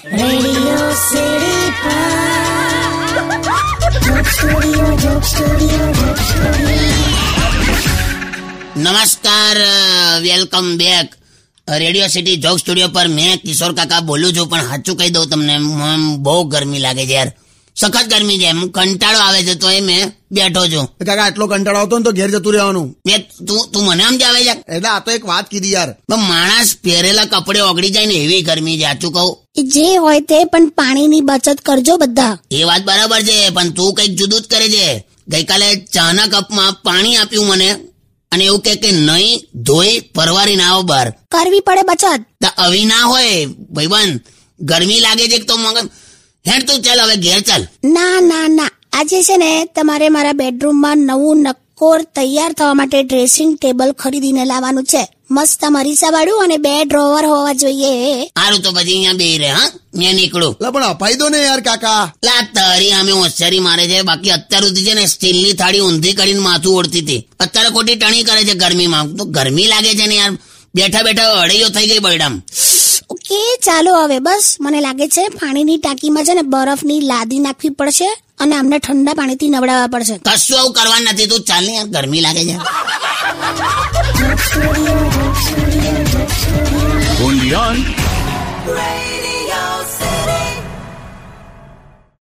નમસ્કાર welcome back Radio City joke studio પર મેં કિશોર કાકા બોલું છું, પણ સાચું કહી દઉં તમને બહુ ગરમી લાગે છે યાર. સખત ગરમી છે. કંટાળો આવે છે તો એ મેં બેઠો છું. કાકા આટલો કંટાળો આવતો ને તો ઘેર જતું રહેવાનું. મેં તું તું મને આમ જાવે છે? એટલે આ તો એક વાત કીધી યાર. પણ માણસ પહેરેલા કપડે ઓગળી જાય ને એવી ગરમી છે. આચું કહું? જે હોય તે પણ પાણીની બચત કરજો બધા. એ વાત બરાબર છે પણ તું કંઈક જુદું જ કરે છે. ગઈકાલે ચાના કપમાં પાણી આપ્યું મને અને એવું કે કે નહીં ધોઈ પરવારી ના આવો બહાર. કરવી પડે બચત. આવી ના હોય ભાઈબંધ. ગરમી લાગે છે એક તો મગજ હેડ તું ચાલ હવે ઘેર ચાલ. ના ના ના. આજે છે ને તમારે મારા બેડરૂમમાં નવું નક્કોર તૈયાર થવા માટે ડ્રેસિંગ ટેબલ ખરીદીને લાવવાનું છે. મસ્ત મરીસા વાળું અને બે ડ્રોવર હોવા જોઈએ. સારું તો પછી અહીંયા બે રહે હા? મેં નીકળું. એટલે પણ અપાઈ દો ને યાર કાકા. લા તારી અમે હોશિયારી મારે છે. બાકી અત્યાર સુધી છે ને સ્ટીલની થાળી ઊંધી કરીને માથું ઓળતી હતી. અત્યારે ખોટી ટણી કરે છે ગરમીમાં. તો ગરમી લાગે છે ને યાર. બેઠા બેઠા અડૈયો થઈ ગઈ બૈડામ ઓકે ચાલો હવે બસ મને લાગે છે પાણીની ટાંકીમાં છે ને બરફની લાદી નાખવી પડશે અને આમને ઠંડા પાણીથી નવડાવવા પડશે. કશું આવું કરવા નથી તું ચાલ ને યાર ગરમી લાગે છે. Radio